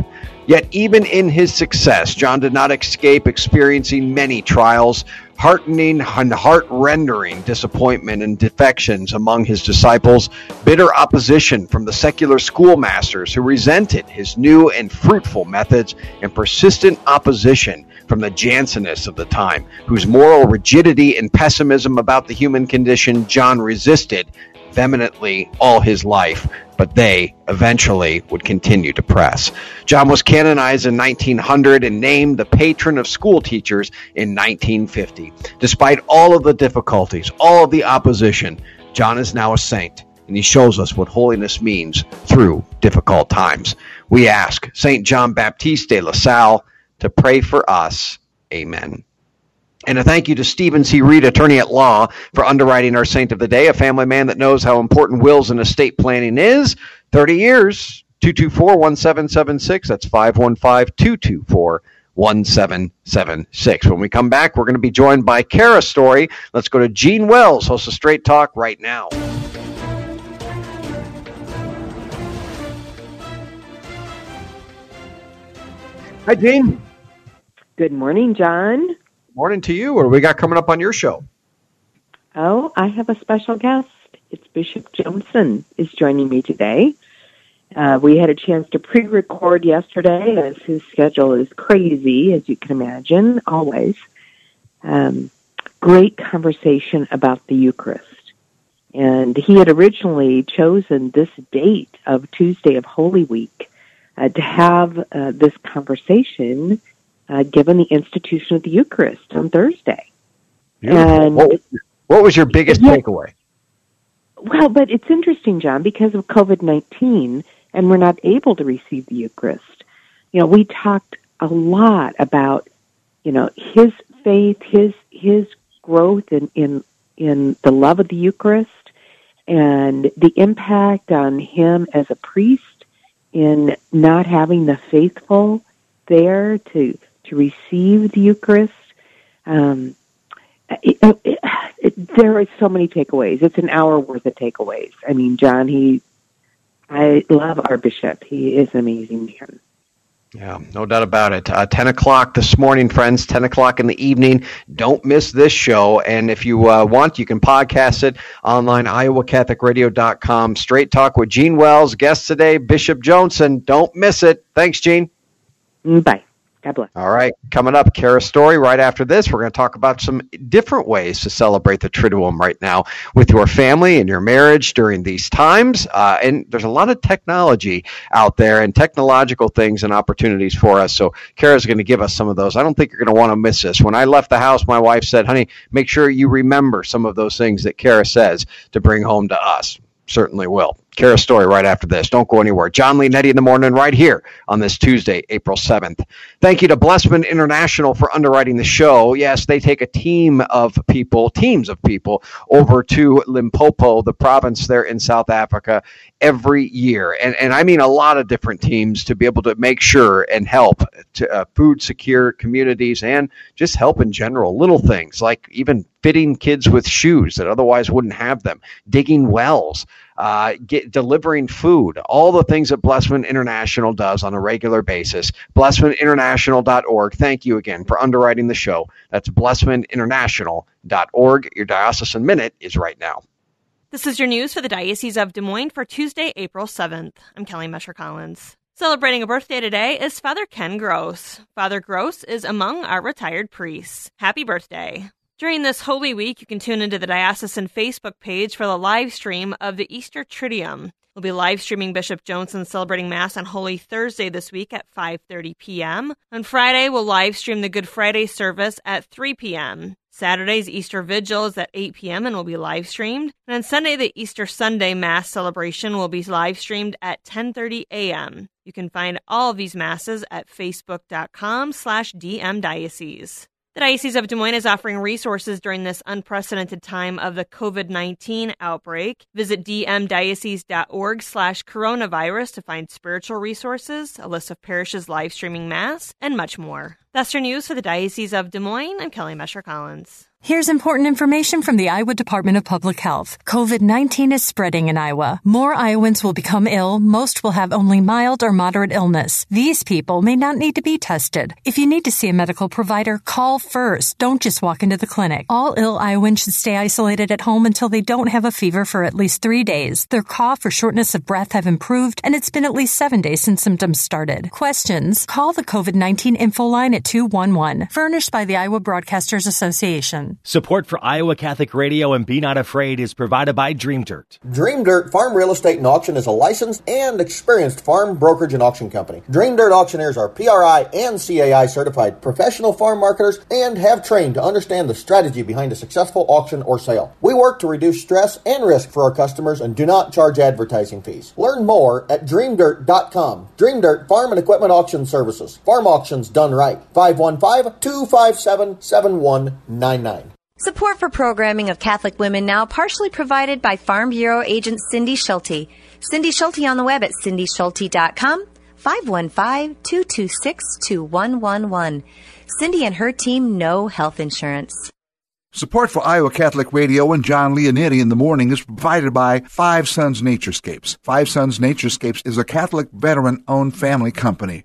Yet, even in his success, John did not escape experiencing many trials, heartening and heart rendering disappointment and defections among his disciples, bitter opposition from the secular schoolmasters who resented his new and fruitful methods, and persistent opposition from the Jansenists of the time, whose moral rigidity and pessimism about the human condition John resisted vehemently all his life, but they eventually would continue to press. John was canonized in 1900 and named the patron of school teachers in 1950. Despite all of the difficulties, all of the opposition, John is now a saint, and he shows us what holiness means through difficult times. We ask St. John Baptiste de La Salle to pray for us. Amen. And a thank you to Stephen C. Reed, attorney at law, for underwriting our saint of the day, a family man that knows how important wills and estate planning is. 30 years, 224 1776. That's 515 224 1776. When we come back, we're going to be joined by Kara Storey. Let's go to Gene Wells, host of Straight Talk, right now. Hi, Gene. Good morning, Jon. Morning to you. What do we got coming up on your show? Oh, I have a special guest. It's Bishop Joensen is joining me today. Uh, we had a chance to pre-record yesterday, as his schedule is crazy, as you can imagine, always. Um, great conversation about the Eucharist. And he had originally chosen this date of Tuesday of Holy Week uh, to have uh, this conversation uh, given the institution of the Eucharist on Thursday. And what, was- what was your biggest Yeah. takeaway? well, but it's interesting, Jon, because of COVID 19 and we're not able to receive the Eucharist. You know, we talked a lot about, you know, his faith, his, his growth in, in, in the love of the Eucharist and the impact on him as a priest in not having the faithful there to, to receive the Eucharist. Um, it, it, it, there are so many takeaways. It's an hour worth of takeaways. I mean, Jon, he, I love our bishop. He is an amazing man. Yeah, no doubt about it. Uh, 10 o'clock this morning, friends, 10 o'clock in the evening. Don't miss this show. And if you uh, want, you can podcast it online, iowacatholicradio.com. Straight Talk with Gene Wells. Guest today, Bishop Joensen. Don't miss it. Thanks, Gene. Bye. God bless. All right, coming up, Kara Storey. Right after this, we're going to talk about some different ways to celebrate the Triduum right now with your family and your marriage during these times. Uh, and there's a lot of technology out there and technological things and opportunities for us. So Kara's going to give us some of those. I don't think you're going to want to miss this. When I left the house, my wife said, "Honey, make sure you remember some of those things that Kara says to bring home to us." Certainly will. Kara's story right after this. Don't go anywhere. Jon Leonetti in the morning, right here on this Tuesday, April 7th. Thank you to Blessman International for underwriting the show. Yes, they take a team of people, teams of people, over to Limpopo, the province there in South Africa, every year. And, and I mean a lot of different teams to be able to make sure and help to uh, food secure communities and just help in general. Little things like even fitting kids with shoes that otherwise wouldn't have them, digging wells uh, get, delivering food, all the things that Blessman International does on a regular basis. BlessmanInternational.org. Thank you again for underwriting the show. That's BlessmanInternational.org. Your Diocesan Minute is right now. This is your news for the Diocese of Des Moines for Tuesday, April 7th. I'm Kelly Mescher Collins. Celebrating a birthday today is Father Ken Gross. Father Gross is among our retired priests. Happy birthday. During this Holy Week, you can tune into the Diocesan Facebook page for the live stream of the Easter Triduum. We'll be live streaming Bishop Joensen celebrating Mass on Holy Thursday this week at 5:30 p.m. On Friday, we'll live stream the Good Friday service at 3 p.m. Saturday's Easter Vigil is at 8 p.m. and will be live streamed. And on Sunday, the Easter Sunday Mass celebration will be live streamed at 10:30 a.m. You can find all of these masses at facebook.com slash dmdiocese. The Diocese of Des Moines is offering resources during this unprecedented time of the COVID-19 outbreak. Visit dmdiocese.org slash coronavirus to find spiritual resources, a list of parishes live streaming Mass, and much more. That's your news for the Diocese of Des Moines. I'm Kelly Mescher Collins. Here's important information from the Iowa Department of Public Health. COVID-19 is spreading in Iowa. More Iowans will become ill. Most will have only mild or moderate illness. These people may not need to be tested. If you need to see a medical provider, call first. Don't just walk into the clinic. All ill Iowans should stay isolated at home until they don't have a fever for at least three days. Their cough or shortness of breath have improved, and it's been at least seven days since symptoms started. Questions? Call the COVID-19 info line at 211, furnished by the Iowa Broadcasters Association. Support for Iowa Catholic Radio and Be Not Afraid is provided by Dream Dirt. Dream Dirt Farm Real Estate and Auction is a licensed and experienced farm brokerage and auction company. Dream Dirt auctioneers are PRI and CAI certified professional farm marketers and have trained to understand the strategy behind a successful auction or sale. We work to reduce stress and risk for our customers and do not charge advertising fees. Learn more at dreamdirt.com. Dream Dirt Farm and Equipment Auction Services. Farm auctions done right. 515 257 7199. Support for programming of Catholic Women Now partially provided by Farm Bureau agent Cindy Schulte. Cindy Schulte on the web at cindyschulte.com, 515-226-2111. Cindy and her team know health insurance. Support for Iowa Catholic Radio and John Leonetti in the morning is provided by Five Sons Naturescapes. Five Sons Naturescapes is a Catholic veteran owned family company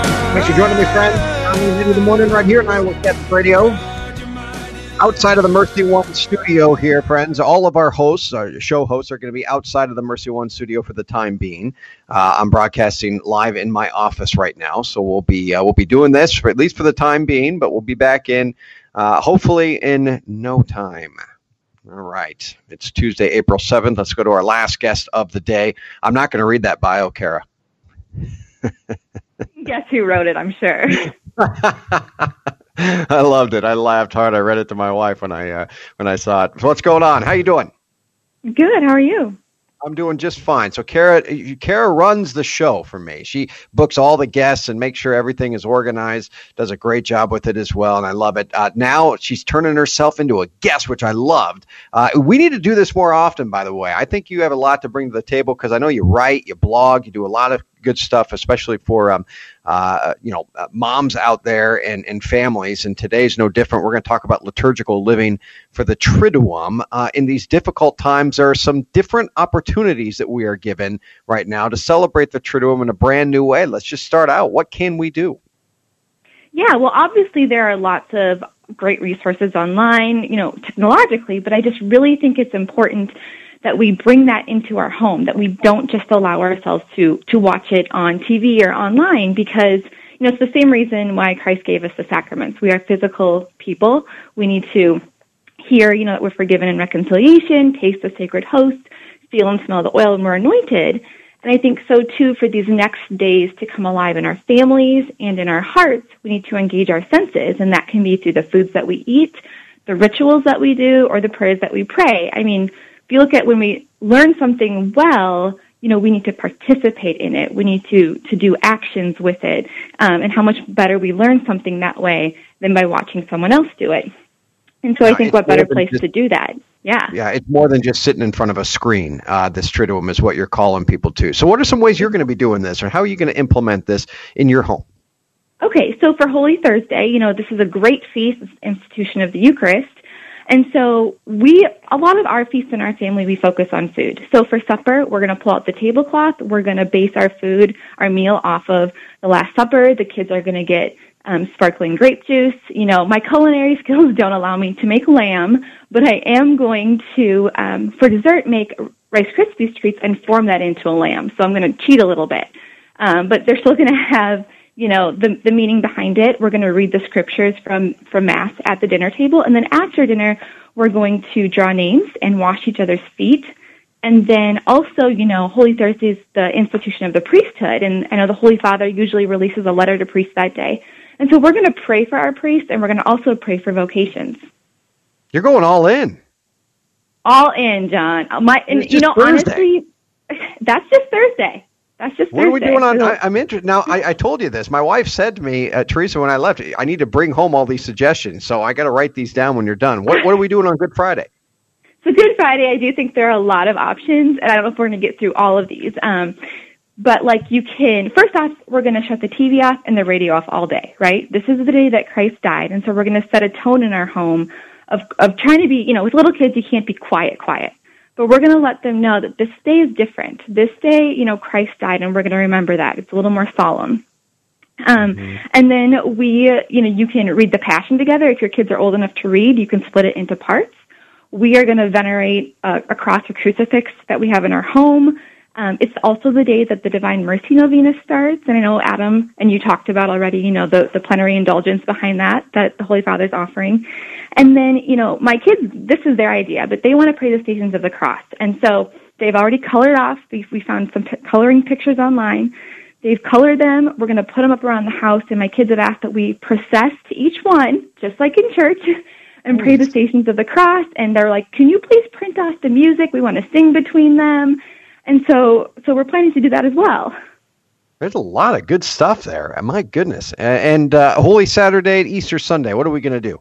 Thanks for joining me, friends. I'm in the morning right here and on Iowa Catholic Radio. Outside of the Mercy One studio here, friends, all of our hosts, our show hosts, are going to be outside of the Mercy One studio for the time being. Uh, I'm broadcasting live in my office right now, so we'll be uh, we'll be doing this for at least for the time being, but we'll be back in uh, hopefully in no time. All right, it's Tuesday, April seventh. Let's go to our last guest of the day. I'm not going to read that bio, Kara. (laughs) Guess who wrote it? I'm sure. (laughs) I loved it. I laughed hard. I read it to my wife when I uh, when I saw it. So what's going on? How you doing? Good. How are you? I'm doing just fine. So Kara, Kara runs the show for me. She books all the guests and makes sure everything is organized. Does a great job with it as well, and I love it. Uh, now she's turning herself into a guest, which I loved. Uh, we need to do this more often. By the way, I think you have a lot to bring to the table because I know you write, you blog, you do a lot of good stuff, especially for um, uh, you know uh, moms out there and, and families. And today's no different. We're going to talk about liturgical living for the Triduum. Uh, in these difficult times, there are some different opportunities that we are given right now to celebrate the Triduum in a brand new way. Let's just start out. What can we do? Yeah, well, obviously there are lots of great resources online, you know, technologically, but I just really think it's important that we bring that into our home, that we don't just allow ourselves to, to watch it on TV or online because, you know, it's the same reason why Christ gave us the sacraments. We are physical people. We need to hear, you know, that we're forgiven in reconciliation, taste the sacred host, feel and smell the oil, and we're anointed. And I think so too for these next days to come alive in our families and in our hearts, we need to engage our senses, and that can be through the foods that we eat, the rituals that we do, or the prayers that we pray. I mean, if you look at when we learn something well, you know, we need to participate in it. We need to, to do actions with it. Um, and how much better we learn something that way than by watching someone else do it. And so I think what better place just, to do that? Yeah. Yeah, it's more than just sitting in front of a screen. Uh, this Triduum is what you're calling people to. So, what are some ways you're going to be doing this, or how are you going to implement this in your home? Okay, so for Holy Thursday, you know, this is a great feast, institution of the Eucharist. And so we, a lot of our feasts in our family, we focus on food. So for supper, we're going to pull out the tablecloth. We're going to base our food, our meal off of the Last Supper. The kids are going to get um, sparkling grape juice. You know, my culinary (laughs) skills don't allow me to make lamb, but I am going to, um, for dessert, make Rice Krispies treats and form that into a lamb. So I'm going to cheat a little bit. Um, but they're still going (laughs) to have, you know, the, the meaning behind it. We're going to read the scriptures from, from Mass at the dinner table. And then after dinner, we're going to draw names and wash each other's feet. And then also, you know, Holy Thursday is the institution of the priesthood. And I know the Holy Father usually releases a letter to priests that day. And so we're going to pray for our priests and we're going to also pray for vocations. You're going all in. All in, Jon. My, and you know, Thursday. honestly, (laughs) that's just Thursday. That's just What are we doing on? I, I'm interested. Now, I, I told you this. My wife said to me, uh, Teresa, when I left, I need to bring home all these suggestions. So I got to write these down when you're done. What, what are we doing on Good Friday? So Good Friday, I do think there are a lot of options, and I don't know if we're going to get through all of these. Um, but like you can, first off, we're going to shut the TV off and the radio off all day, right? This is the day that Christ died, and so we're going to set a tone in our home of of trying to be, you know, with little kids, you can't be quiet, quiet. But we're going to let them know that this day is different. This day, you know, Christ died, and we're going to remember that. It's a little more solemn. Um, And then we, uh, you know, you can read the Passion together. If your kids are old enough to read, you can split it into parts. We are going to venerate a, a cross or crucifix that we have in our home. Um, it's also the day that the Divine Mercy Novena starts, and I know Adam and you talked about already, you know, the, the plenary indulgence behind that that the Holy Father's offering. And then, you know, my kids, this is their idea, but they want to pray the Stations of the Cross, and so they've already colored off. We, we found some p- coloring pictures online. They've colored them. We're going to put them up around the house, and my kids have asked that we process to each one, just like in church, (laughs) and pray the Stations of the Cross. And they're like, "Can you please print us the music? We want to sing between them." And so, so we're planning to do that as well. There's a lot of good stuff there. My goodness. And uh, Holy Saturday, and Easter Sunday. What are we going to do?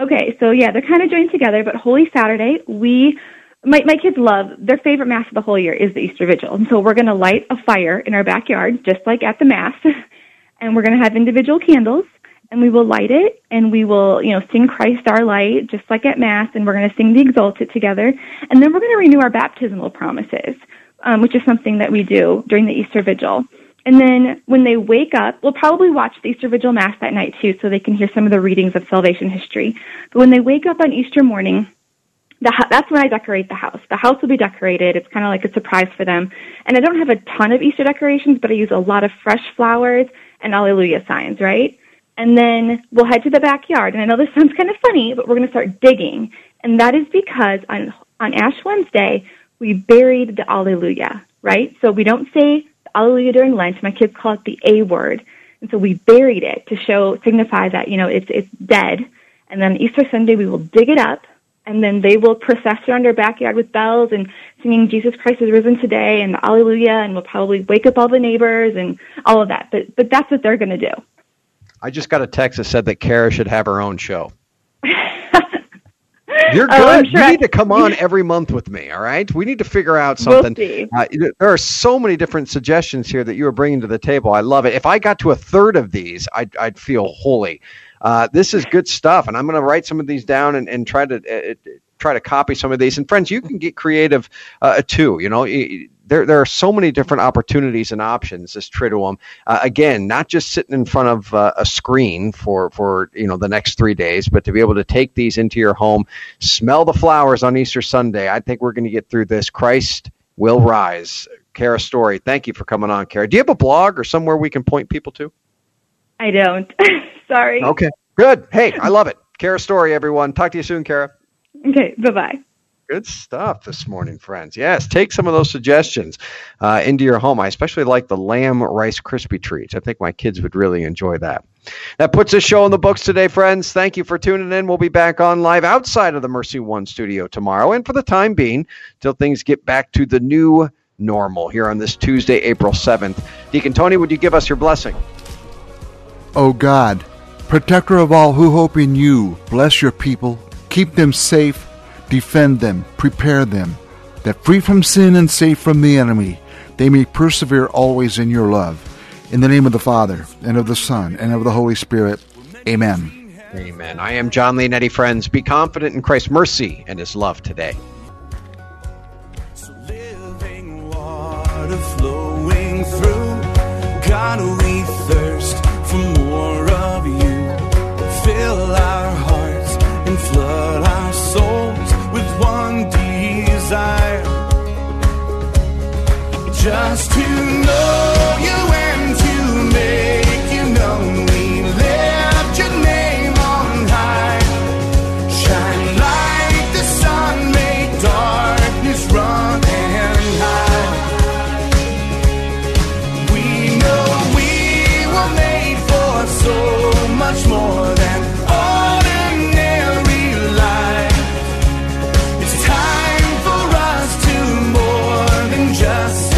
Okay, so yeah, they're kind of joined together, but Holy Saturday, we, my, my kids love, their favorite Mass of the whole year is the Easter Vigil. And so we're going to light a fire in our backyard, just like at the Mass, (laughs) and we're going to have individual candles, and we will light it, and we will, you know, sing Christ our light, just like at Mass, and we're going to sing the Exsultet together, and then we're going to renew our baptismal promises, um, which is something that we do during the Easter Vigil. And then when they wake up, we'll probably watch the Easter Vigil Mass that night too, so they can hear some of the readings of salvation history. But when they wake up on Easter morning, the, that's when I decorate the house. The house will be decorated. It's kind of like a surprise for them. And I don't have a ton of Easter decorations, but I use a lot of fresh flowers and Alleluia signs, right? And then we'll head to the backyard. And I know this sounds kind of funny, but we're going to start digging. And that is because on, on Ash Wednesday, we buried the Alleluia, right? So we don't say Alleluia during Lent. My kids call it the A word. And so we buried it to show, signify that, you know, it's, it's dead. And then Easter Sunday, we will dig it up and then they will process around our backyard with bells and singing Jesus Christ is risen today and Alleluia, and we'll probably wake up all the neighbors and all of that. But but that's what they're going to do. I just got a text that said that Kara should have her own show. (laughs) You're Oh, good. sure you I- need to come on every month with me. All right. We need to figure out We'll something. see. Uh, there are so many different suggestions here that you are bringing to the table. I love it. If I got to a third of these, I'd, I'd feel holy. Uh, this is good stuff, and I'm going to write some of these down and, and try to uh, try to copy some of these. And friends, you can get creative uh, too. You know, there there are so many different opportunities and options. This Triduum, uh, again, not just sitting in front of uh, a screen for for you know the next three days, but to be able to take these into your home, smell the flowers on Easter Sunday. I think we're going to get through this. Christ will rise. Kara Storey, thank you for coming on, Kara. Do you have a blog or somewhere we can point people to? I don't. (laughs) Sorry. Okay, good. Hey, I love it. Kara Storey, everyone. Talk to you soon, Kara. Okay, bye bye. Good stuff this morning, friends. Yes, take some of those suggestions uh, into your home. I especially like the lamb rice crispy treats. I think my kids would really enjoy that. That puts this show in the books today, friends. Thank you for tuning in. We'll be back on live outside of the Mercy One studio tomorrow, and for the time being, till things get back to the new normal here on this Tuesday, April 7th. Deacon Tony, would you give us your blessing? Oh God, protector of all who hope in you, bless your people, keep them safe, defend them, prepare them, that free from sin and safe from the enemy, they may persevere always in your love. In the name of the Father, and of the Son, and of the Holy Spirit. Amen. Amen. I am Jon Leonetti, friends. Be confident in Christ's mercy and his love today. So living water flowing through. God, we thirst one desire. Just to know you just